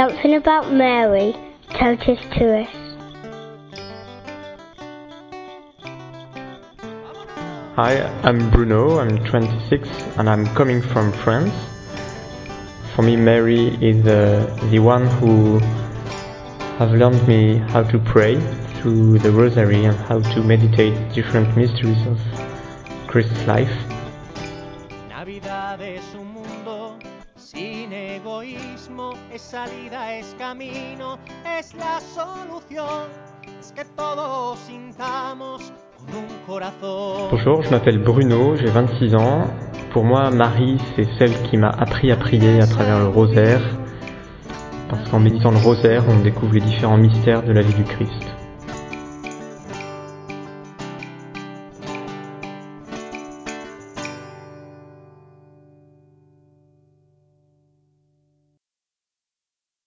Something about Mary told us to us. Hi, I'm Bruno, I'm 26 and I'm coming from France. For me, Mary is uh, the one who has learned me how to pray through the rosary and how to meditate different mysteries of Christ's life. Sin egoísmo, es salida, es camino, es la solución. Es que todos sintamos con. Bonjour, je m'appelle Bruno, j'ai 26 ans. Pour moi, Marie, c'est celle qui m'a appris à prier à travers le rosaire. Parce qu'en méditant le rosaire, on découvre les différents mystères de la vie du Christ.